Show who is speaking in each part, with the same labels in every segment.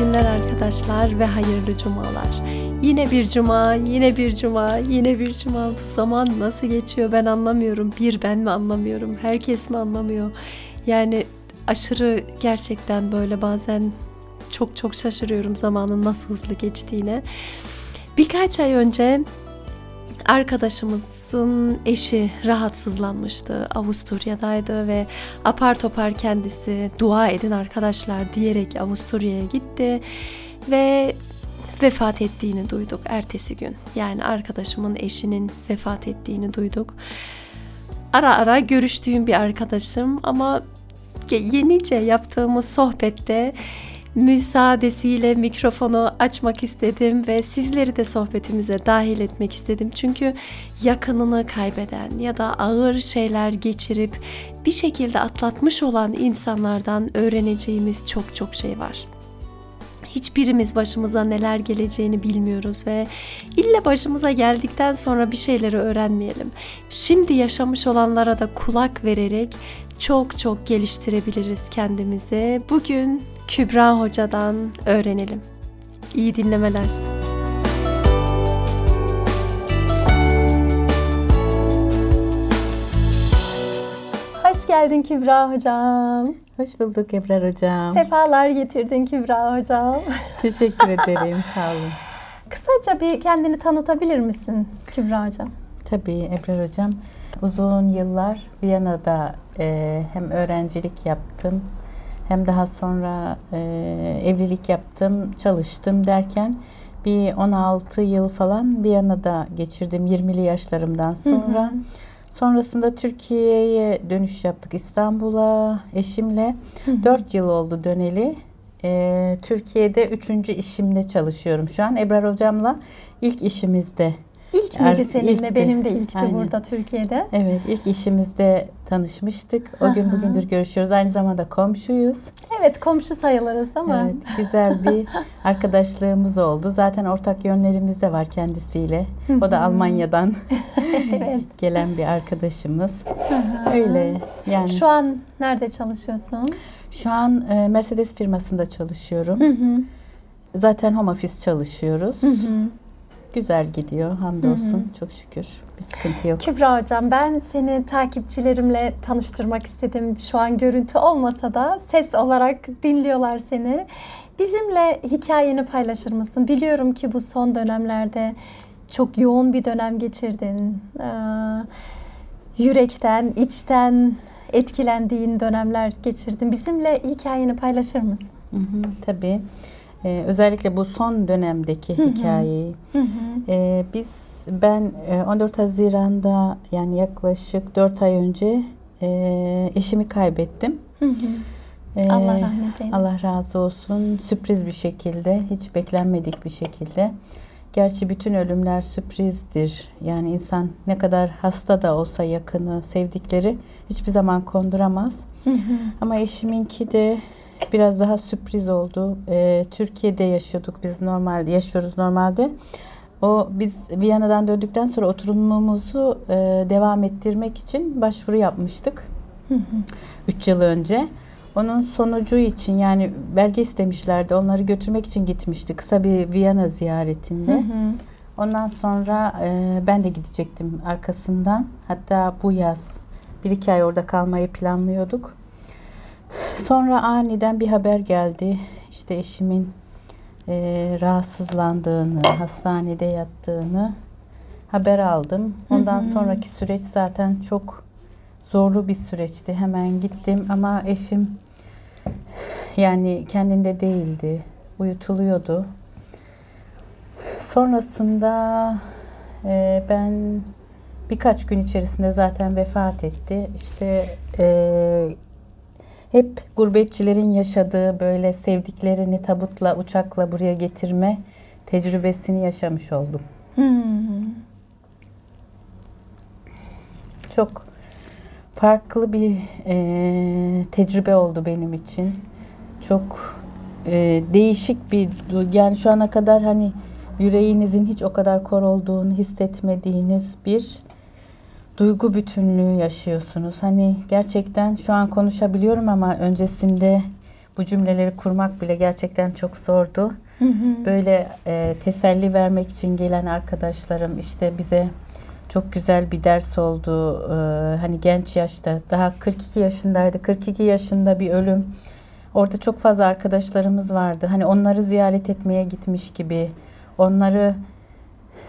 Speaker 1: günler arkadaşlar ve hayırlı cumalar. Yine bir cuma, yine bir cuma, yine bir cuma. Bu zaman nasıl geçiyor ben anlamıyorum. Bir ben mi anlamıyorum, herkes mi anlamıyor? Yani aşırı gerçekten böyle bazen çok çok şaşırıyorum zamanın nasıl hızlı geçtiğine. Birkaç ay önce arkadaşımızın eşi rahatsızlanmıştı. Avusturya'daydı ve apar topar kendisi dua edin arkadaşlar diyerek Avusturya'ya gitti ve vefat ettiğini duyduk ertesi gün. Yani arkadaşımın eşinin vefat ettiğini duyduk. Ara ara görüştüğüm bir arkadaşım ama yenice yaptığımız sohbette müsaadesiyle mikrofonu açmak istedim ve sizleri de sohbetimize dahil etmek istedim. Çünkü yakınını kaybeden ya da ağır şeyler geçirip bir şekilde atlatmış olan insanlardan öğreneceğimiz çok çok şey var. Hiçbirimiz başımıza neler geleceğini bilmiyoruz ve illa başımıza geldikten sonra bir şeyleri öğrenmeyelim. Şimdi yaşamış olanlara da kulak vererek çok çok geliştirebiliriz kendimizi. Bugün Kübra Hoca'dan öğrenelim. İyi dinlemeler. Hoş geldin Kübra Hocam.
Speaker 2: Hoş bulduk Ebrar Hocam.
Speaker 1: Sefalar getirdin Kübra Hocam.
Speaker 2: Teşekkür ederim, sağ olun.
Speaker 1: Kısaca bir kendini tanıtabilir misin Kübra Hocam?
Speaker 2: Tabii Ebrar Hocam. Uzun yıllar Viyana'da e, hem öğrencilik yaptım hem daha sonra e, evlilik yaptım, çalıştım derken bir 16 yıl falan Viyana'da geçirdim 20'li yaşlarımdan sonra. Hı hı. Sonrasında Türkiye'ye dönüş yaptık İstanbul'a eşimle. Hı hı. 4 yıl oldu döneli. Ee, Türkiye'de üçüncü işimde çalışıyorum şu an. Ebrar hocamla ilk işimizde
Speaker 1: İlk miydi seninle? İlkti. Benim de ilkti Aynen. burada Türkiye'de.
Speaker 2: Evet ilk işimizde tanışmıştık. O gün bugündür görüşüyoruz. Aynı zamanda komşuyuz.
Speaker 1: Evet komşu sayılırız değil mi?
Speaker 2: Evet güzel bir arkadaşlığımız oldu. Zaten ortak yönlerimiz de var kendisiyle. O da Almanya'dan evet. gelen bir arkadaşımız. Öyle yani.
Speaker 1: Şu an nerede çalışıyorsun?
Speaker 2: Şu an e, Mercedes firmasında çalışıyorum. Hı hı. Zaten home office çalışıyoruz. Hı hı. Güzel gidiyor hamdolsun. Hı hı. Çok şükür. Bir sıkıntı yok.
Speaker 1: Kübra Hocam ben seni takipçilerimle tanıştırmak istedim. Şu an görüntü olmasa da ses olarak dinliyorlar seni. Bizimle hikayeni paylaşır mısın? Biliyorum ki bu son dönemlerde çok yoğun bir dönem geçirdin. Ee, yürekten, içten etkilendiğin dönemler geçirdin. Bizimle hikayeni paylaşır mısın?
Speaker 2: Hı hı, tabii. Ee, özellikle bu son dönemdeki hı hı. hikayeyi. Hı hı. Ee, biz ben 14 e, Haziran'da yani yaklaşık 4 ay önce e, eşimi kaybettim. Hı hı.
Speaker 1: Ee, Allah rahmet eylesin.
Speaker 2: Allah razı olsun. Sürpriz bir şekilde, hiç beklenmedik bir şekilde. Gerçi bütün ölümler sürprizdir. Yani insan ne kadar hasta da olsa yakını, sevdikleri hiçbir zaman konduramaz. Hı hı. Ama eşiminki de biraz daha sürpriz oldu. Ee, Türkiye'de yaşıyorduk biz normalde yaşıyoruz normalde. O biz Viyana'dan döndükten sonra oturumumuzu e, devam ettirmek için başvuru yapmıştık. Hı Üç yıl önce. Onun sonucu için yani belge istemişlerdi. Onları götürmek için gitmiştik. Kısa bir Viyana ziyaretinde. Hı hı. Ondan sonra e, ben de gidecektim arkasından. Hatta bu yaz bir iki ay orada kalmayı planlıyorduk. Sonra aniden bir haber geldi. İşte eşimin e, rahatsızlandığını, hastanede yattığını haber aldım. Ondan hı hı. sonraki süreç zaten çok zorlu bir süreçti. Hemen gittim ama eşim yani kendinde değildi. Uyutuluyordu. Sonrasında e, ben birkaç gün içerisinde zaten vefat etti. İşte e, hep gurbetçilerin yaşadığı böyle sevdiklerini tabutla, uçakla buraya getirme tecrübesini yaşamış oldum. Hmm. Çok farklı bir e, tecrübe oldu benim için. Çok e, değişik bir yani şu ana kadar hani yüreğinizin hiç o kadar kor olduğunu hissetmediğiniz bir duygu bütünlüğü yaşıyorsunuz. Hani gerçekten şu an konuşabiliyorum ama öncesinde bu cümleleri kurmak bile gerçekten çok zordu. Böyle e, teselli vermek için gelen arkadaşlarım işte bize çok güzel bir ders oldu. Ee, hani genç yaşta daha 42 yaşındaydı. 42 yaşında bir ölüm. Orada çok fazla arkadaşlarımız vardı. Hani onları ziyaret etmeye gitmiş gibi. Onları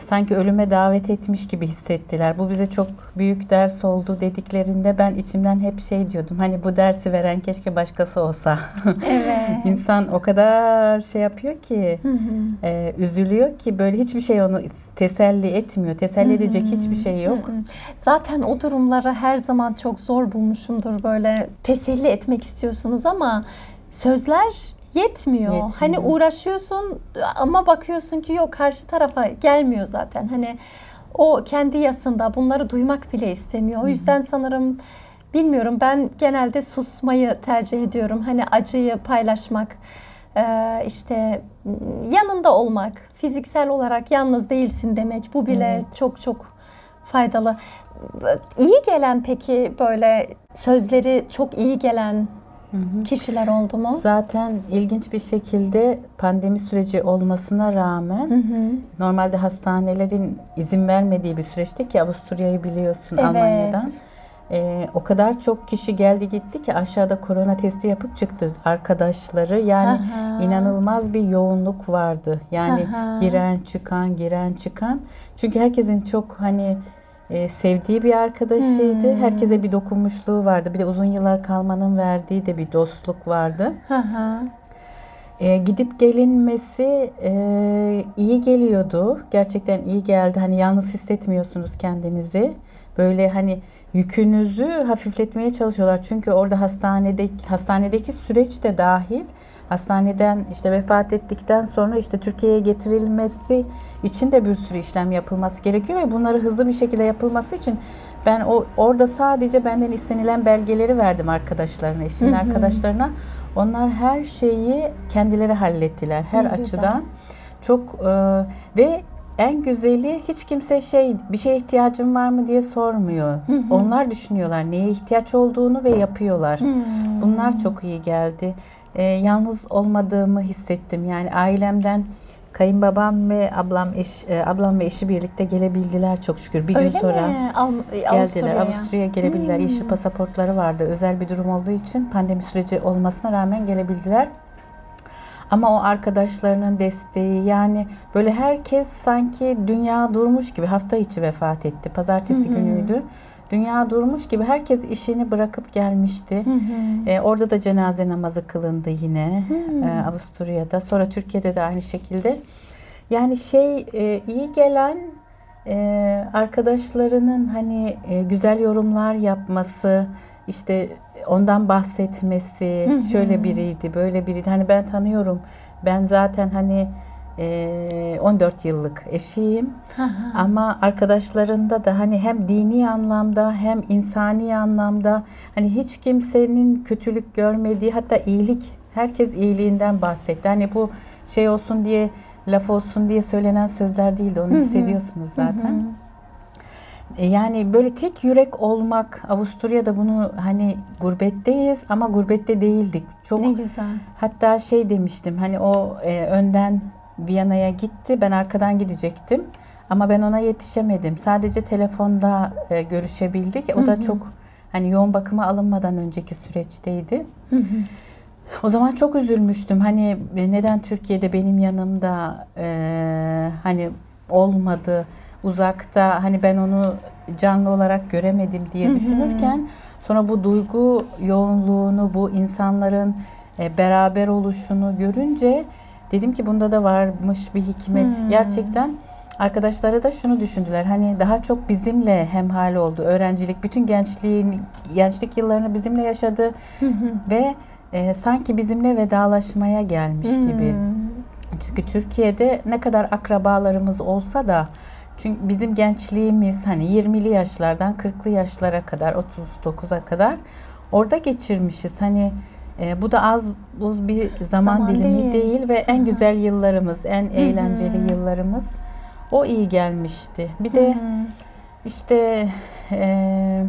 Speaker 2: sanki ölüme davet etmiş gibi hissettiler. Bu bize çok büyük ders oldu dediklerinde ben içimden hep şey diyordum. Hani bu dersi veren keşke başkası olsa.
Speaker 1: Evet.
Speaker 2: İnsan o kadar şey yapıyor ki, e, üzülüyor ki böyle hiçbir şey onu teselli etmiyor. Teselli edecek hiçbir şey yok.
Speaker 1: Zaten o durumları her zaman çok zor bulmuşumdur. Böyle teselli etmek istiyorsunuz ama sözler yetmiyor.
Speaker 2: Yetmiyor.
Speaker 1: Hani uğraşıyorsun ama bakıyorsun ki yok karşı tarafa gelmiyor zaten. Hani o kendi yasında bunları duymak bile istemiyor. O yüzden sanırım bilmiyorum ben genelde susmayı tercih ediyorum. Hani acıyı paylaşmak, işte yanında olmak, fiziksel olarak yalnız değilsin demek bu bile
Speaker 2: Evet.
Speaker 1: çok çok faydalı. İyi gelen peki böyle sözleri çok iyi gelen kişiler oldu mu?
Speaker 2: Zaten ilginç bir şekilde pandemi süreci olmasına rağmen normalde hastanelerin izin vermediği bir süreçti ki Avusturya'yı biliyorsun
Speaker 1: Evet.
Speaker 2: Almanya'dan. Ee, o kadar çok kişi geldi gitti ki aşağıda korona testi yapıp çıktı arkadaşları. Yani
Speaker 1: Aha.
Speaker 2: inanılmaz bir yoğunluk vardı. Yani
Speaker 1: Aha.
Speaker 2: giren çıkan giren çıkan. Çünkü herkesin çok hani e, sevdiği bir arkadaşıydı.
Speaker 1: Hmm.
Speaker 2: Herkese bir dokunmuşluğu vardı. Bir de uzun yıllar kalmanın verdiği de bir dostluk vardı.
Speaker 1: Hı hı.
Speaker 2: E, gidip gelinmesi e, iyi geliyordu. Gerçekten iyi geldi. Hani yalnız hissetmiyorsunuz kendinizi. Böyle hani yükünüzü hafifletmeye çalışıyorlar. Çünkü orada hastanedeki hastanedeki süreç de dahil. Hastaneden işte vefat ettikten sonra işte Türkiye'ye getirilmesi için de bir sürü işlem yapılması gerekiyor ve bunları hızlı bir şekilde yapılması için ben o orada sadece benden istenilen belgeleri verdim arkadaşlarına, eşimin arkadaşlarına. Onlar her şeyi kendileri hallettiler her
Speaker 1: Ne güzel.
Speaker 2: açıdan. Çok e, ve en güzeli hiç kimse şey bir şeye ihtiyacın var mı diye sormuyor. Onlar düşünüyorlar neye ihtiyaç olduğunu ve yapıyorlar. Bunlar çok iyi geldi. E, yalnız olmadığımı hissettim. Yani ailemden kayınbabam ve ablam eş e, ablam ve eşi birlikte gelebildiler çok şükür. Bir
Speaker 1: Öyle
Speaker 2: gün sonra
Speaker 1: mi? Al,
Speaker 2: geldiler.
Speaker 1: Avusturya'ya.
Speaker 2: Avusturya'ya gelebildiler.
Speaker 1: Hmm.
Speaker 2: Yeşil pasaportları vardı. Özel bir durum olduğu için pandemi süreci olmasına rağmen gelebildiler. Ama o arkadaşlarının desteği yani böyle herkes sanki dünya durmuş gibi hafta içi vefat etti. Pazartesi günüydü. Dünya durmuş gibi herkes işini bırakıp gelmişti. Ee, orada da cenaze namazı kılındı yine ee, Avusturya'da. Sonra Türkiye'de de aynı şekilde. Yani şey e, iyi gelen e, arkadaşlarının hani e, güzel yorumlar yapması, işte ondan bahsetmesi, şöyle biriydi, böyle biriydi. Hani ben tanıyorum. Ben zaten hani e, 14 yıllık eşiyim. Ama arkadaşlarında da hani hem dini anlamda hem insani anlamda hani hiç kimsenin kötülük görmediği hatta iyilik herkes iyiliğinden bahsetti. Hani bu şey olsun diye laf olsun diye söylenen sözler değildi. Onu hissediyorsunuz zaten. E, Yani böyle tek yürek olmak Avusturya'da bunu hani gurbetteyiz ama gurbette değildik. Çok
Speaker 1: Ne güzel.
Speaker 2: Hatta şey demiştim hani o e, önden Viyana'ya gitti ben arkadan gidecektim ama ben ona yetişemedim. Sadece telefonda e, görüşebildik. O da çok hani yoğun bakıma alınmadan önceki süreçteydi. O zaman çok üzülmüştüm. Hani e, neden Türkiye'de benim yanımda e, hani olmadı, uzakta hani ben onu canlı olarak göremedim diye düşünürken sonra bu duygu yoğunluğunu, bu insanların e, beraber oluşunu görünce dedim ki bunda da varmış bir hikmet. Gerçekten arkadaşları da şunu düşündüler. Hani daha çok bizimle hemhal oldu. Öğrencilik, bütün gençliğin, gençlik yıllarını bizimle yaşadı ve e, sanki bizimle vedalaşmaya gelmiş gibi. Çünkü Türkiye'de ne kadar akrabalarımız olsa da çünkü bizim gençliğimiz hani 20'li yaşlardan 40'lı yaşlara kadar 39'a kadar orada geçirmişiz. Hani e, bu da az buz bir zaman,
Speaker 1: Zaman
Speaker 2: dilimi
Speaker 1: değil.
Speaker 2: değil. ve en güzel yıllarımız, en eğlenceli yıllarımız o iyi gelmişti. Bir de işte e,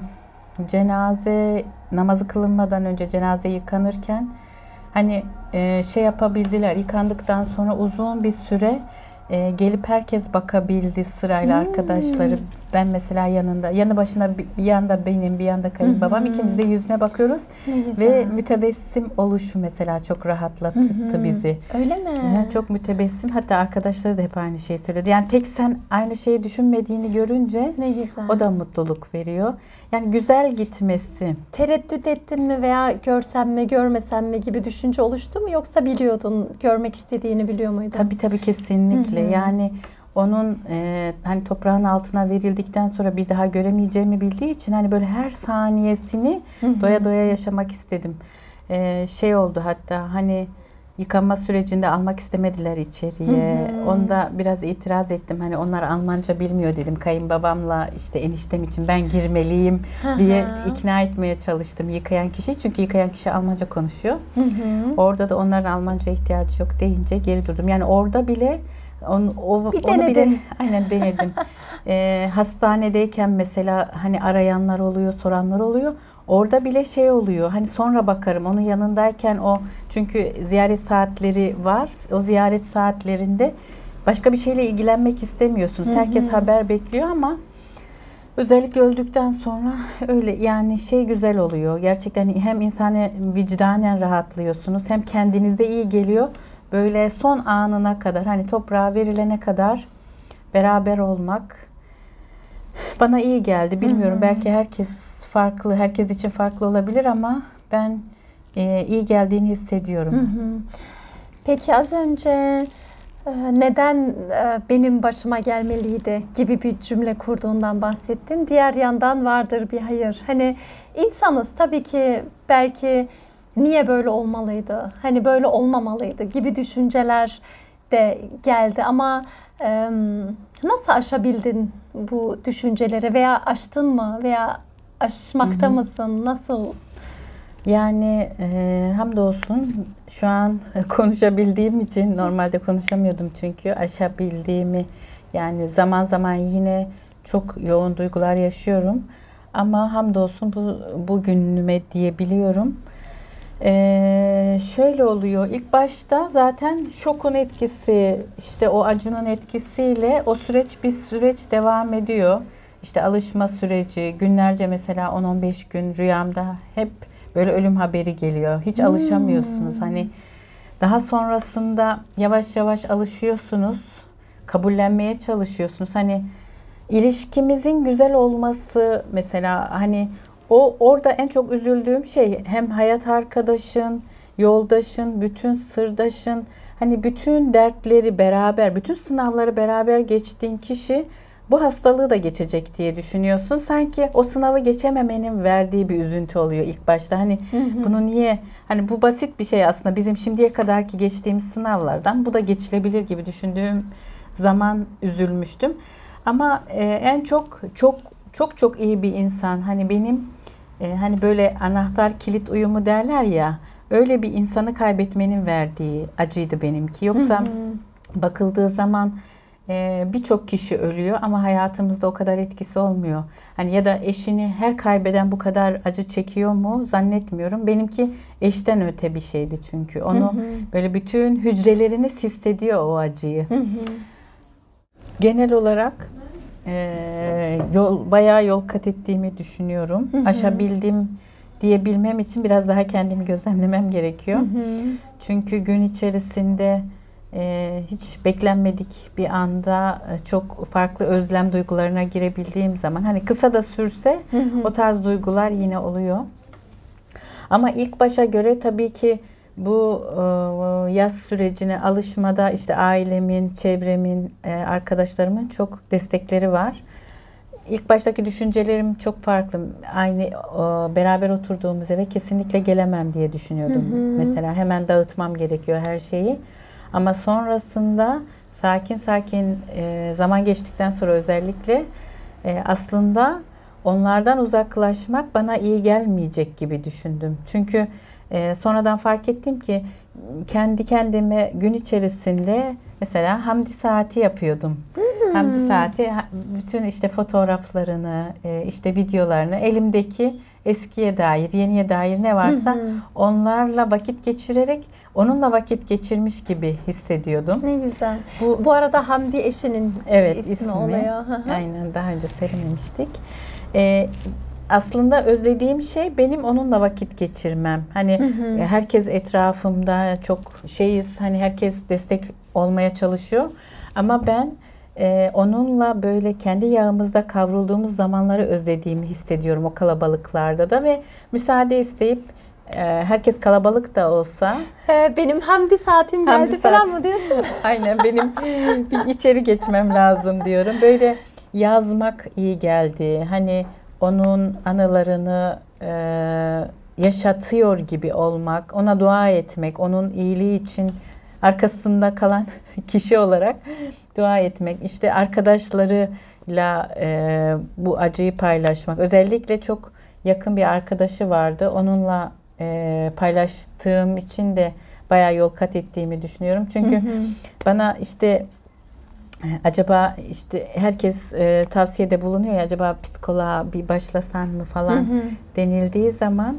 Speaker 2: cenaze namazı kılınmadan önce cenaze yıkanırken hani e, şey yapabildiler. Yıkandıktan sonra uzun bir süre e, gelip herkes bakabildi sırayla
Speaker 1: Hmm.
Speaker 2: arkadaşları. Ben mesela yanında, yanı başına bir, bir yanda benim, bir yanda kayınbabam.
Speaker 1: Hı hı.
Speaker 2: ikimiz de yüzüne bakıyoruz. Ve mütebessim oluşu mesela çok rahatlattı
Speaker 1: Hı.
Speaker 2: bizi.
Speaker 1: Öyle mi?
Speaker 2: Hı, Çok mütebessim. Hatta arkadaşları da hep aynı şeyi söyledi. Yani tek sen aynı şeyi düşünmediğini görünce
Speaker 1: Ne güzel.
Speaker 2: o da mutluluk veriyor. Yani güzel gitmesi.
Speaker 1: Tereddüt ettin mi veya görsem mi görmesem mi gibi düşünce oluştu mu yoksa biliyordun görmek istediğini biliyor muydun?
Speaker 2: Tabii tabii kesinlikle.
Speaker 1: Hı hı.
Speaker 2: Yani onun e, hani toprağın altına verildikten sonra bir daha göremeyeceğimi bildiği için hani böyle her saniyesini
Speaker 1: Hı hı.
Speaker 2: doya doya yaşamak istedim. E, şey oldu hatta hani yıkanma sürecinde almak istemediler içeriye.
Speaker 1: Hı hı.
Speaker 2: Onda biraz itiraz ettim. Hani onlar Almanca bilmiyor dedim. Kayınbabamla işte eniştem için ben girmeliyim
Speaker 1: Hı
Speaker 2: diye ikna etmeye çalıştım yıkayan kişi. Çünkü yıkayan kişi Almanca konuşuyor.
Speaker 1: Hı hı.
Speaker 2: Orada da onların Almanca ihtiyacı yok deyince geri durdum. Yani orada bile on, o,
Speaker 1: Bir
Speaker 2: onu bile
Speaker 1: denedin.
Speaker 2: aynen denedim. Ee, hastanedeyken mesela hani arayanlar oluyor, soranlar oluyor. Orada bile şey oluyor. Hani sonra bakarım onun yanındayken o çünkü ziyaret saatleri var. O ziyaret saatlerinde başka bir şeyle ilgilenmek istemiyorsunuz.
Speaker 1: Hı hı.
Speaker 2: Herkes haber bekliyor ama Özellikle öldükten sonra öyle yani şey güzel oluyor. Gerçekten hem insane vicdanen rahatlıyorsunuz hem kendinize iyi geliyor. Böyle son anına kadar hani toprağa verilene kadar beraber olmak bana iyi geldi. Bilmiyorum
Speaker 1: hı.
Speaker 2: belki herkes farklı, herkes için farklı olabilir ama ben e, iyi geldiğini hissediyorum.
Speaker 1: Hı hı. Peki az önce e, neden e, benim başıma gelmeliydi gibi bir cümle kurduğundan bahsettin. Diğer yandan vardır bir hayır. Hani insanız tabii ki belki niye böyle olmalıydı? Hani böyle olmamalıydı gibi düşünceler de geldi ama e, nasıl aşabildin bu düşünceleri veya aştın mı veya aşmakta mısın? Nasıl?
Speaker 2: Yani e, hamdolsun şu an konuşabildiğim için normalde konuşamıyordum çünkü aşabildiğimi yani zaman zaman yine çok yoğun duygular yaşıyorum ama hamdolsun bu bugünüme diyebiliyorum. E, şöyle oluyor ilk başta zaten şokun etkisi işte o acının etkisiyle o süreç bir süreç devam ediyor. İşte alışma süreci günlerce mesela 10-15 gün rüyamda hep böyle ölüm haberi geliyor. Hiç alışamıyorsunuz. Hani daha sonrasında yavaş yavaş alışıyorsunuz. Kabullenmeye çalışıyorsunuz. Hani ilişkimizin güzel olması mesela hani o orada en çok üzüldüğüm şey hem hayat arkadaşın, yoldaşın, bütün sırdaşın hani bütün dertleri beraber, bütün sınavları beraber geçtiğin kişi bu hastalığı da geçecek diye düşünüyorsun. Sanki o sınavı geçememenin verdiği bir üzüntü oluyor ilk başta. Hani bunu niye hani bu basit bir şey aslında bizim şimdiye kadarki geçtiğimiz sınavlardan bu da geçilebilir gibi düşündüğüm zaman üzülmüştüm. Ama e, en çok çok çok çok iyi bir insan hani benim e, hani böyle anahtar kilit uyumu derler ya öyle bir insanı kaybetmenin verdiği acıydı benimki. Yoksa bakıldığı zaman e, birçok kişi ölüyor ama hayatımızda o kadar etkisi olmuyor. Hani ya da eşini her kaybeden bu kadar acı çekiyor mu zannetmiyorum. Benimki eşten öte bir şeydi çünkü. Onu böyle bütün hücrelerini hissediyor o acıyı. Genel olarak e, yol bayağı yol kat ettiğimi düşünüyorum. Aşabildim diyebilmem için biraz daha kendimi gözlemlemem gerekiyor. Çünkü gün içerisinde e, hiç beklenmedik bir anda e, çok farklı özlem duygularına girebildiğim zaman hani kısa da sürse o tarz duygular yine oluyor. Ama ilk başa göre tabii ki bu e, yaz sürecine alışmada işte ailemin, çevremin, e, arkadaşlarımın çok destekleri var. İlk baştaki düşüncelerim çok farklı. Aynı e, beraber oturduğumuz eve kesinlikle gelemem diye düşünüyordum. Mesela hemen dağıtmam gerekiyor her şeyi. Ama sonrasında sakin sakin zaman geçtikten sonra özellikle aslında onlardan uzaklaşmak bana iyi gelmeyecek gibi düşündüm. Çünkü e, sonradan fark ettim ki kendi kendime gün içerisinde mesela hamdi saati yapıyordum. Hamdi saati bütün işte fotoğraflarını, e, işte videolarını elimdeki eskiye dair, yeniye dair ne varsa
Speaker 1: Hı hı.
Speaker 2: onlarla vakit geçirerek onunla vakit geçirmiş gibi hissediyordum.
Speaker 1: Ne güzel.
Speaker 2: Bu
Speaker 1: Bu arada Hamdi eşinin
Speaker 2: Evet,
Speaker 1: ismi,
Speaker 2: ismi.
Speaker 1: oluyor.
Speaker 2: Aynen daha önce söylememiştik. Ee, aslında özlediğim şey benim onunla vakit geçirmem. Hani
Speaker 1: hı.
Speaker 2: e, herkes etrafımda çok şeyiz. Hani herkes destek olmaya çalışıyor. Ama ben e, onunla böyle kendi yağımızda kavrulduğumuz zamanları özlediğimi hissediyorum o kalabalıklarda da ve müsaade isteyip e, herkes kalabalık da olsa
Speaker 1: benim Hamdi saatim
Speaker 2: Hamdi
Speaker 1: geldi falan
Speaker 2: saat-
Speaker 1: mı diyorsun?
Speaker 2: Aynen benim bir içeri geçmem lazım diyorum. Böyle yazmak iyi geldi. Hani onun anılarını e, yaşatıyor gibi olmak, ona dua etmek, onun iyiliği için arkasında kalan kişi olarak dua etmek. İşte arkadaşlarıyla e, bu acıyı paylaşmak. Özellikle çok yakın bir arkadaşı vardı. Onunla e, paylaştığım için de bayağı yol kat ettiğimi düşünüyorum. Çünkü bana işte acaba işte herkes e, tavsiyede bulunuyor ya acaba psikoloğa bir başlasan mı falan denildiği zaman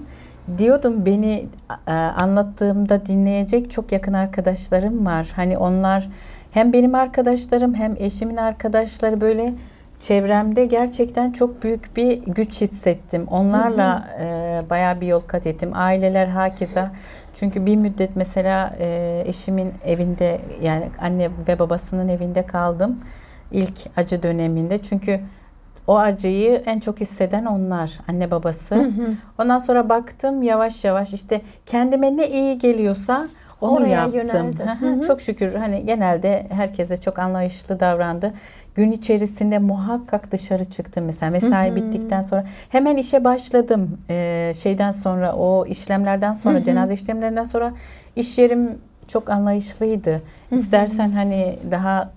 Speaker 2: diyordum beni e, anlattığımda dinleyecek çok yakın arkadaşlarım var. Hani onlar hem benim arkadaşlarım hem eşimin arkadaşları böyle çevremde gerçekten çok büyük bir güç hissettim. Onlarla e, bayağı bir yol kat ettim. Aileler hakeza. Çünkü bir müddet mesela e, eşimin evinde yani anne ve babasının evinde kaldım. İlk acı döneminde. Çünkü o acıyı en çok hisseden onlar, anne babası. Ondan sonra baktım yavaş yavaş işte kendime ne iyi geliyorsa onu
Speaker 1: Oraya
Speaker 2: yaptım. Hı hı,
Speaker 1: Hı hı.
Speaker 2: Çok şükür hani genelde herkese çok anlayışlı davrandı. Gün içerisinde muhakkak dışarı çıktım mesela mesai bittikten sonra hemen işe başladım. Ee, şeyden sonra o işlemlerden sonra cenaze işlemlerinden sonra iş yerim çok anlayışlıydı. İstersen hani daha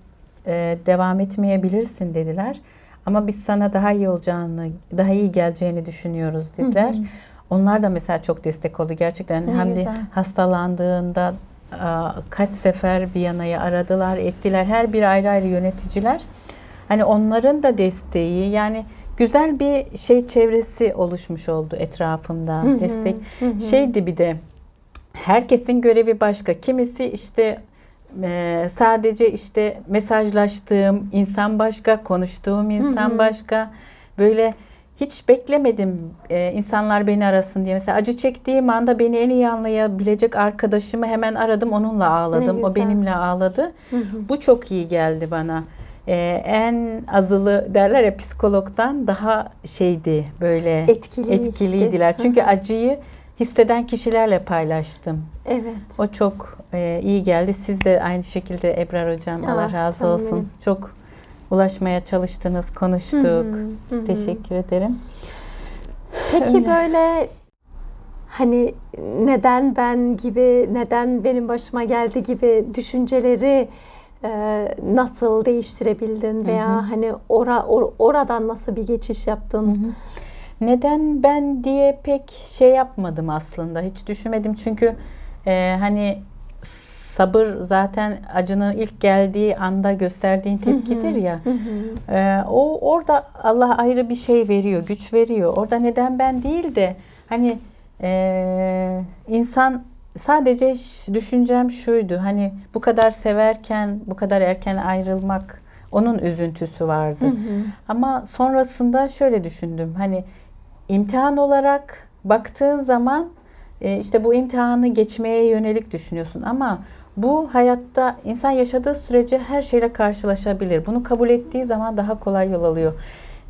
Speaker 2: e, devam etmeyebilirsin dediler. Ama biz sana daha iyi olacağını, daha iyi geleceğini düşünüyoruz dediler. Onlar da mesela çok destek oldu gerçekten.
Speaker 1: Ne
Speaker 2: Hem de
Speaker 1: güzel.
Speaker 2: hastalandığında a, kaç sefer Viyana'yı aradılar, ettiler. Her bir ayrı ayrı yöneticiler. Hani onların da desteği yani güzel bir şey çevresi oluşmuş oldu etrafımda. Destek. Şeydi bir de herkesin görevi başka. Kimisi işte e, sadece işte mesajlaştığım insan başka, konuştuğum insan başka. Böyle hiç beklemedim e, insanlar beni arasın diye. Mesela acı çektiğim anda beni en iyi anlayabilecek arkadaşımı hemen aradım, onunla ağladım. O benimle ağladı. Bu çok iyi geldi bana. E, en azılı derler ya psikologdan daha şeydi böyle
Speaker 1: Etkiliydi.
Speaker 2: etkiliydiler.
Speaker 1: Hı
Speaker 2: Çünkü acıyı hisseden kişilerle paylaştım.
Speaker 1: Evet.
Speaker 2: O çok e, iyi geldi. Siz de aynı şekilde Ebrar Hocam
Speaker 1: Ah,
Speaker 2: Allah razı
Speaker 1: canım
Speaker 2: olsun. Çok ulaşmaya çalıştınız, konuştuk.
Speaker 1: Hı hı, hı.
Speaker 2: Teşekkür ederim.
Speaker 1: Peki
Speaker 2: Öyle.
Speaker 1: böyle hani neden ben gibi, neden benim başıma geldi gibi düşünceleri e, nasıl değiştirebildin veya hani ora, or- oradan nasıl bir geçiş yaptın?
Speaker 2: Neden ben diye pek şey yapmadım aslında. Hiç düşünmedim çünkü e, hani sabır zaten acının ilk geldiği anda gösterdiğin tepkidir ya. E, o orada Allah ayrı bir şey veriyor, güç veriyor. Orada neden ben değil de hani e, insan sadece düşüncem şuydu. Hani bu kadar severken bu kadar erken ayrılmak onun üzüntüsü vardı. Ama sonrasında şöyle düşündüm. Hani imtihan olarak baktığın zaman e, işte bu imtihanı geçmeye yönelik düşünüyorsun ama bu hayatta insan yaşadığı sürece her şeyle karşılaşabilir. Bunu kabul ettiği zaman daha kolay yol alıyor.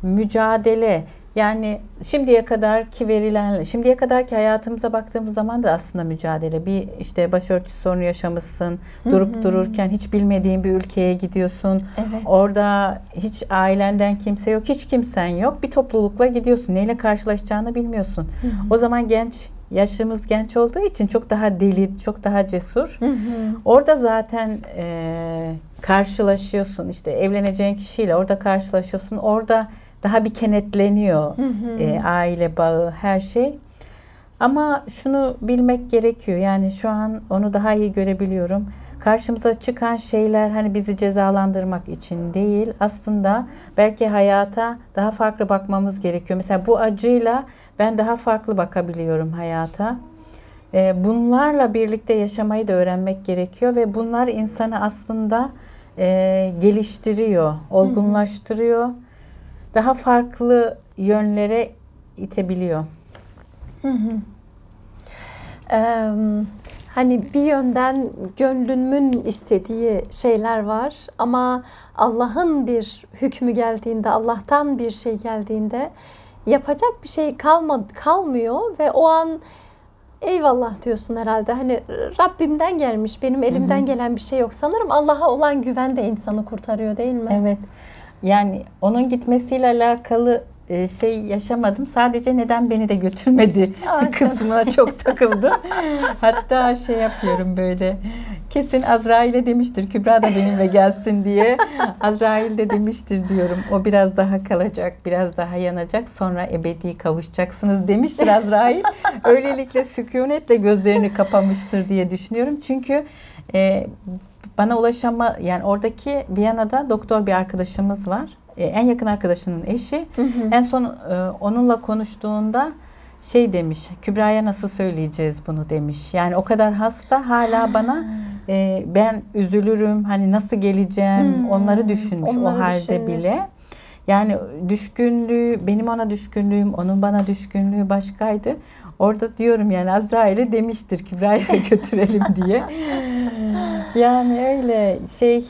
Speaker 2: Mücadele yani şimdiye kadar ki verilen, şimdiye kadar ki hayatımıza baktığımız zaman da aslında mücadele. Bir işte başörtüsü sorunu yaşamışsın, durup dururken hiç bilmediğin bir ülkeye gidiyorsun.
Speaker 1: Evet.
Speaker 2: Orada hiç ailenden kimse yok, hiç kimsen yok. Bir toplulukla gidiyorsun. Neyle karşılaşacağını bilmiyorsun. O zaman genç, yaşımız genç olduğu için çok daha deli, çok daha cesur. Orada zaten e, karşılaşıyorsun. İşte evleneceğin kişiyle orada karşılaşıyorsun. Orada daha bir kenetleniyor e, aile bağı, her şey. Ama şunu bilmek gerekiyor. Yani şu an onu daha iyi görebiliyorum. karşımıza çıkan şeyler hani bizi cezalandırmak için değil. Aslında belki hayata daha farklı bakmamız gerekiyor. Mesela bu acıyla ben daha farklı bakabiliyorum hayata. E, bunlarla birlikte yaşamayı da öğrenmek gerekiyor ve bunlar insanı aslında e, geliştiriyor, olgunlaştırıyor. Daha farklı yönlere itebiliyor.
Speaker 1: Hı hı. Ee, hani bir yönden gönlümün istediği şeyler var ama Allah'ın bir hükmü geldiğinde, Allah'tan bir şey geldiğinde yapacak bir şey kalmadı, kalmıyor ve o an eyvallah diyorsun herhalde. Hani Rabbimden gelmiş, benim elimden gelen bir şey yok. Sanırım Allah'a olan güven de insanı kurtarıyor değil mi?
Speaker 2: Evet. Yani onun gitmesiyle alakalı e, şey yaşamadım. Sadece neden beni de götürmedi
Speaker 1: Aa,
Speaker 2: kısmına çok takıldım. Hatta şey yapıyorum böyle. Kesin Azrail'e demiştir. Kübra da benimle gelsin diye. Azrail de demiştir diyorum. O biraz daha kalacak, biraz daha yanacak. Sonra ebedi kavuşacaksınız demiştir Azrail. Öylelikle sükunetle gözlerini kapamıştır diye düşünüyorum. Çünkü e, bana ulaşama yani oradaki Viyana'da doktor bir arkadaşımız var. E, en yakın arkadaşının eşi.
Speaker 1: Hı hı.
Speaker 2: En son e, onunla konuştuğunda şey demiş. Kübra'ya nasıl söyleyeceğiz bunu demiş. Yani o kadar hasta hala bana e, ben üzülürüm. Hani nasıl geleceğim
Speaker 1: Hmm.
Speaker 2: onları düşünmüş
Speaker 1: Onları
Speaker 2: o halde
Speaker 1: düşünmüş.
Speaker 2: bile. Yani düşkünlüğü, benim ona düşkünlüğüm, onun bana düşkünlüğü başkaydı. Orada diyorum yani Azrail'e demiştir Kübra'ya götürelim diye. Yani öyle şey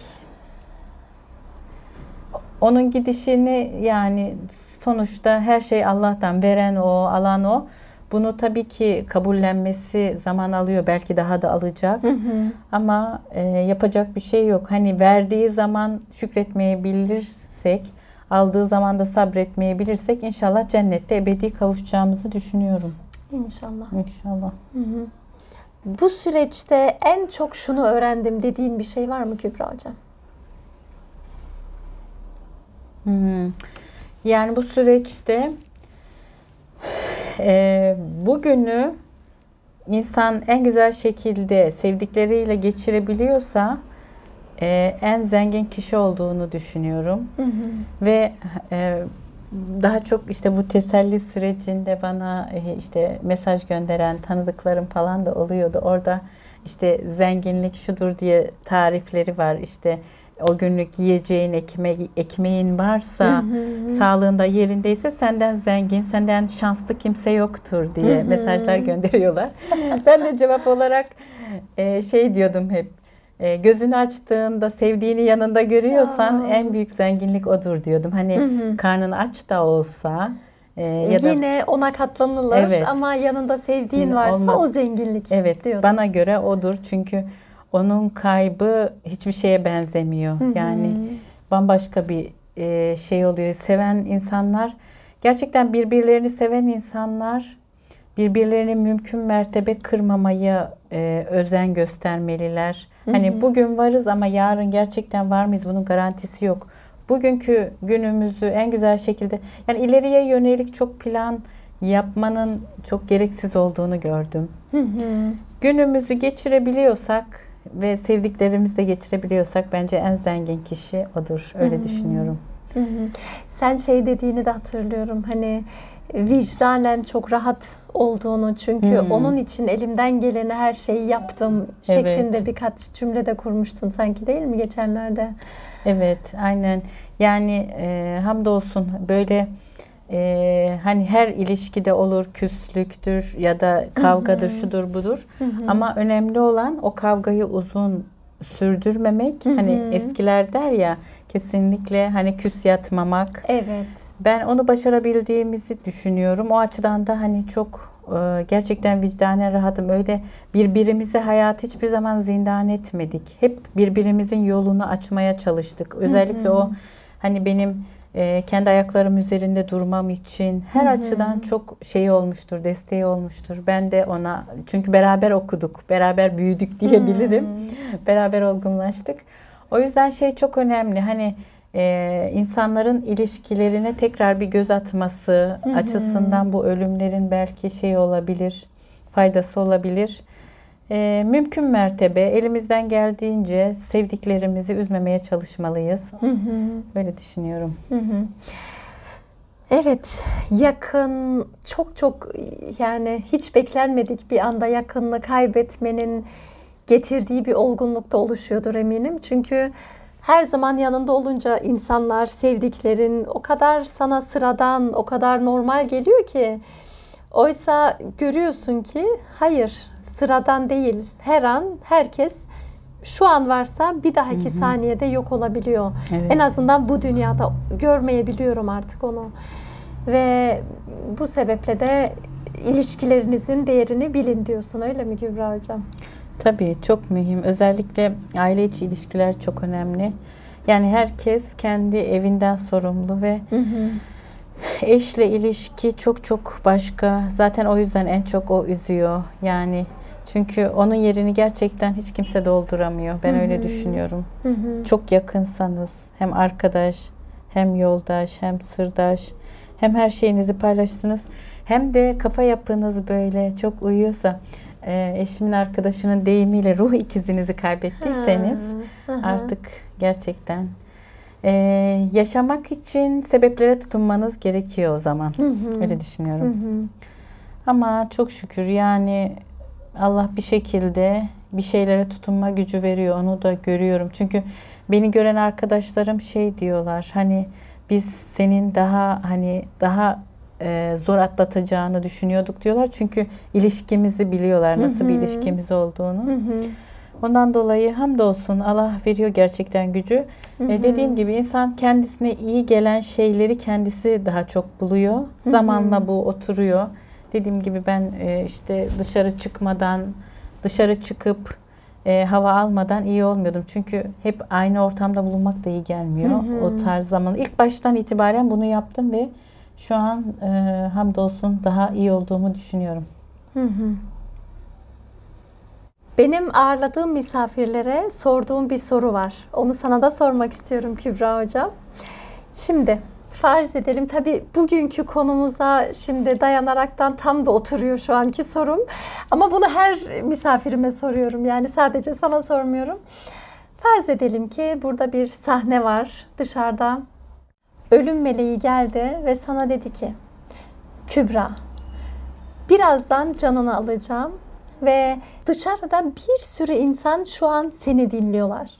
Speaker 2: onun gidişini yani sonuçta her şey Allah'tan veren o, alan o. Bunu tabii ki kabullenmesi zaman alıyor. Belki daha da alacak.
Speaker 1: Hı hı.
Speaker 2: Ama e, yapacak bir şey yok. Hani verdiği zaman şükretmeyebilirsek, aldığı zaman da sabretmeyebilirsek inşallah cennette ebedi kavuşacağımızı düşünüyorum.
Speaker 1: İnşallah.
Speaker 2: İnşallah.
Speaker 1: Hı hı. Bu süreçte en çok şunu öğrendim dediğin bir şey var mı Kübra Hocam?
Speaker 2: Hmm. Yani bu süreçte e, bugünü insan en güzel şekilde sevdikleriyle geçirebiliyorsa e, en zengin kişi olduğunu düşünüyorum.
Speaker 1: Hı hı.
Speaker 2: Ve e, daha çok işte bu teselli sürecinde bana e, işte mesaj gönderen tanıdıklarım falan da oluyordu. Orada işte zenginlik şudur diye tarifleri var. İşte o günlük yiyeceğin, ekme ekmeğin varsa, sağlığında yerindeyse senden zengin, senden şanslı kimse yoktur diye mesajlar gönderiyorlar. ben de cevap olarak e, şey diyordum hep. E, gözünü açtığında sevdiğini yanında görüyorsan
Speaker 1: Ya.
Speaker 2: en büyük zenginlik odur diyordum. Hani
Speaker 1: Hı hı.
Speaker 2: karnın aç da olsa e, ya da
Speaker 1: Yine ona katlanılır
Speaker 2: Evet.
Speaker 1: ama yanında sevdiğin varsa
Speaker 2: olmaz.
Speaker 1: o zenginlik
Speaker 2: evet
Speaker 1: diyordun.
Speaker 2: bana göre odur. Çünkü onun kaybı hiçbir şeye benzemiyor.
Speaker 1: Hı hı.
Speaker 2: Yani bambaşka bir e, şey oluyor. Seven insanlar gerçekten birbirlerini seven insanlar birbirlerini mümkün mertebe kırmamaya e, özen göstermeliler.
Speaker 1: Hı
Speaker 2: Hani bugün varız ama yarın gerçekten var mıyız bunun garantisi yok. Bugünkü günümüzü en güzel şekilde yani ileriye yönelik çok plan yapmanın çok gereksiz olduğunu gördüm.
Speaker 1: Hı hı.
Speaker 2: Günümüzü geçirebiliyorsak ve sevdiklerimizle geçirebiliyorsak bence en zengin kişi odur. Öyle
Speaker 1: Hı hı.
Speaker 2: düşünüyorum.
Speaker 1: Hı hı. Sen şey dediğini de hatırlıyorum hani vicdanen çok rahat olduğunu çünkü
Speaker 2: Hmm.
Speaker 1: onun için elimden geleni her şeyi yaptım
Speaker 2: Evet.
Speaker 1: şeklinde birkaç cümlede kurmuştun sanki değil mi geçenlerde?
Speaker 2: Evet, aynen. Yani e, hamdolsun böyle e, hani her ilişkide olur küslüktür ya da kavgadır, şudur budur.
Speaker 1: Hı hı.
Speaker 2: Ama önemli olan o kavgayı uzun sürdürmemek.
Speaker 1: Hı
Speaker 2: Hani eskiler der ya kesinlikle hani küs yatmamak.
Speaker 1: Evet.
Speaker 2: Ben onu başarabildiğimizi düşünüyorum. O açıdan da hani çok e, gerçekten vicdanen rahatım. Öyle birbirimizi hayat hiçbir zaman zindan etmedik. Hep birbirimizin yolunu açmaya çalıştık. Özellikle
Speaker 1: hı.
Speaker 2: o hani benim e, kendi ayaklarım üzerinde durmam için her
Speaker 1: Hı hı.
Speaker 2: açıdan çok şey olmuştur, desteği olmuştur. Ben de ona çünkü beraber okuduk, beraber büyüdük diyebilirim.
Speaker 1: Hmm.
Speaker 2: Beraber olgunlaştık. O yüzden şey çok önemli. Hani e, insanların ilişkilerine tekrar bir göz atması
Speaker 1: Hı hı.
Speaker 2: açısından bu ölümlerin belki şey olabilir, faydası olabilir. e, mümkün mertebe elimizden geldiğince sevdiklerimizi üzmemeye çalışmalıyız.
Speaker 1: Hı hı.
Speaker 2: Öyle düşünüyorum.
Speaker 1: Hı hı. Evet, yakın çok çok yani hiç beklenmedik bir anda yakınlığı kaybetmenin getirdiği bir olgunlukta oluşuyordur eminim. Çünkü her zaman yanında olunca insanlar, sevdiklerin o kadar sana sıradan, o kadar normal geliyor ki oysa görüyorsun ki hayır, sıradan değil. Her an herkes şu an varsa bir dahaki
Speaker 2: Hı hı.
Speaker 1: saniyede yok olabiliyor.
Speaker 2: Evet.
Speaker 1: En azından bu dünyada görmeyebiliyorum artık onu. Ve bu sebeple de ilişkilerinizin değerini bilin diyorsun öyle mi Gübra Hocam?
Speaker 2: Tabii çok mühim. Özellikle aile içi ilişkiler çok önemli. Yani herkes kendi evinden sorumlu ve eşle ilişki çok çok başka. Zaten o yüzden en çok o üzüyor. Yani çünkü onun yerini gerçekten hiç kimse dolduramıyor. Ben
Speaker 1: Hı
Speaker 2: öyle
Speaker 1: hı.
Speaker 2: düşünüyorum.
Speaker 1: Hı hı.
Speaker 2: Çok yakınsanız hem arkadaş, hem yoldaş, hem sırdaş, hem her şeyinizi paylaştınız. Hem de kafa yapınız böyle çok uyuyorsa e, eşimin arkadaşının deyimiyle ruh ikizinizi kaybettiyseniz
Speaker 1: Ha, hı hı.
Speaker 2: artık gerçekten e, yaşamak için sebeplere tutunmanız gerekiyor o zaman.
Speaker 1: Hı hı.
Speaker 2: Öyle
Speaker 1: Hı
Speaker 2: düşünüyorum.
Speaker 1: hı.
Speaker 2: Ama çok şükür yani Allah bir şekilde bir şeylere tutunma gücü veriyor. Onu da görüyorum. Çünkü beni gören arkadaşlarım şey diyorlar. Hani biz senin daha hani daha e, zor atlatacağını düşünüyorduk diyorlar. Çünkü ilişkimizi biliyorlar. Nasıl
Speaker 1: Hı
Speaker 2: bir ilişkimiz olduğunu.
Speaker 1: Hı hı.
Speaker 2: Ondan dolayı hamdolsun Allah veriyor gerçekten gücü.
Speaker 1: Hı
Speaker 2: E, dediğim gibi insan kendisine iyi gelen şeyleri kendisi daha çok buluyor. Zamanla bu oturuyor. Dediğim gibi ben e, işte dışarı çıkmadan, dışarı çıkıp e, hava almadan iyi olmuyordum. Çünkü hep aynı ortamda bulunmak da iyi gelmiyor.
Speaker 1: Hı hı.
Speaker 2: O tarz zaman. İlk baştan itibaren bunu yaptım ve şu an e, hamdolsun daha iyi olduğumu düşünüyorum.
Speaker 1: Hı hı. Benim ağırladığım misafirlere sorduğum bir soru var. Onu sana da sormak istiyorum Kübra Hocam. Şimdi farz edelim tabii bugünkü konumuza şimdi dayanaraktan tam da oturuyor şu anki sorum. Ama bunu her misafirime soruyorum. Yani sadece sana sormuyorum. Farz edelim ki burada bir sahne var dışarıda. Ölüm meleği geldi ve sana dedi ki Kübra birazdan canını alacağım ve dışarıda bir sürü insan şu an seni dinliyorlar.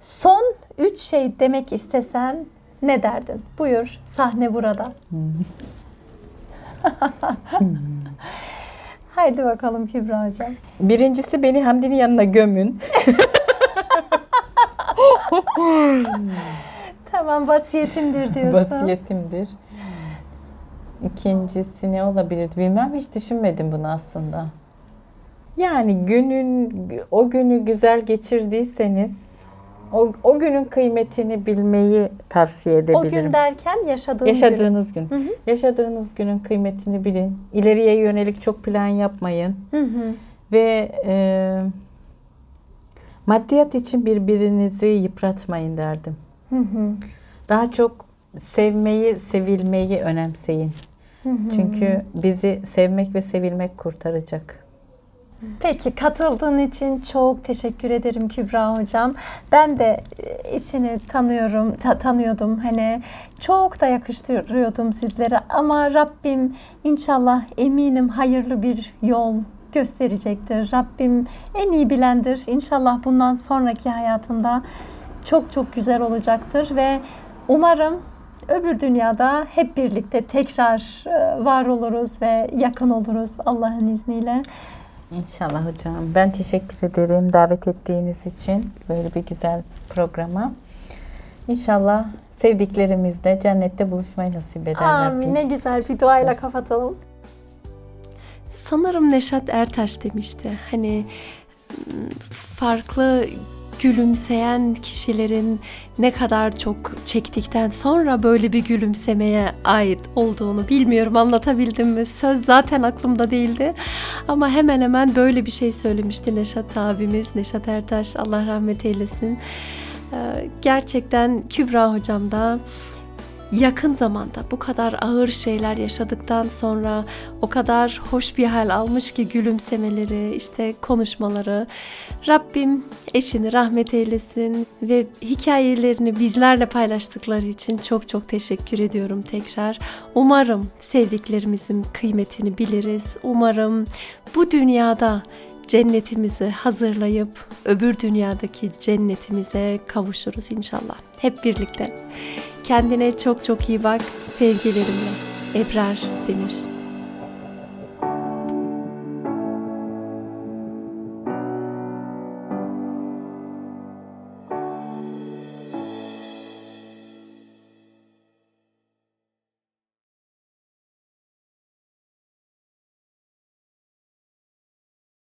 Speaker 1: Son üç şey demek istesen ne derdin? Buyur sahne burada. Haydi bakalım Kübra Hocam.
Speaker 2: Birincisi beni Hamdi'nin yanına gömün.
Speaker 1: Tamam vasiyetimdir diyorsun.
Speaker 2: Vasiyetimdir. İkincisi ne olabilirdi bilmem hiç düşünmedim bunu aslında. Yani günün o günü güzel geçirdiyseniz o, o günün kıymetini bilmeyi tavsiye
Speaker 1: O
Speaker 2: edebilirim.
Speaker 1: gün derken yaşadığın
Speaker 2: Yaşadığınız gün.
Speaker 1: Hı hı.
Speaker 2: Yaşadığınız günün kıymetini bilin. İleriye yönelik çok plan yapmayın.
Speaker 1: gün. Hı hı.
Speaker 2: Ve e, maddiyat için birbirinizi yıpratmayın derdim.
Speaker 1: Hı hı.
Speaker 2: Daha çok sevmeyi, sevilmeyi önemseyin.
Speaker 1: Hı hı.
Speaker 2: Çünkü bizi sevmek ve sevilmek kurtaracak.
Speaker 1: Peki katıldığın için çok teşekkür ederim Kübra hocam. Ben de e, içini tanıyorum, ta- tanıyordum. Hani çok da yakıştırıyordum sizlere ama Rabbim inşallah eminim hayırlı bir yol gösterecektir. Rabbim en iyi bilendir. İnşallah bundan sonraki hayatında çok çok güzel olacaktır ve umarım öbür dünyada hep birlikte tekrar e, var oluruz ve yakın oluruz Allah'ın izniyle.
Speaker 2: İnşallah hocam. Ben teşekkür ederim davet ettiğiniz için böyle bir güzel programa. İnşallah sevdiklerimizle cennette buluşmayı nasip eder
Speaker 1: Amin. Ne güzel bir duayla kapatalım.
Speaker 3: Sanırım Neşat Ertaş demişti. Hani m, farklı gülümseyen kişilerin ne kadar çok çektikten sonra böyle bir gülümsemeye ait olduğunu bilmiyorum anlatabildim mi? Söz zaten aklımda değildi. Ama hemen hemen böyle bir şey söylemişti Neşat abimiz, Neşat Ertaş Allah rahmet eylesin. Ee, Gerçekten Kübra hocam da
Speaker 1: yakın zamanda bu kadar ağır şeyler yaşadıktan sonra o kadar hoş bir hal almış ki gülümsemeleri, işte konuşmaları. Rabbim eşini rahmet eylesin ve hikayelerini bizlerle paylaştıkları için çok çok teşekkür ediyorum tekrar. Umarım sevdiklerimizin kıymetini biliriz. Umarım bu dünyada cennetimizi hazırlayıp öbür dünyadaki cennetimize kavuşuruz inşallah. Hep birlikte. Kendine çok çok iyi bak. Sevgilerimle. Ebrar Demir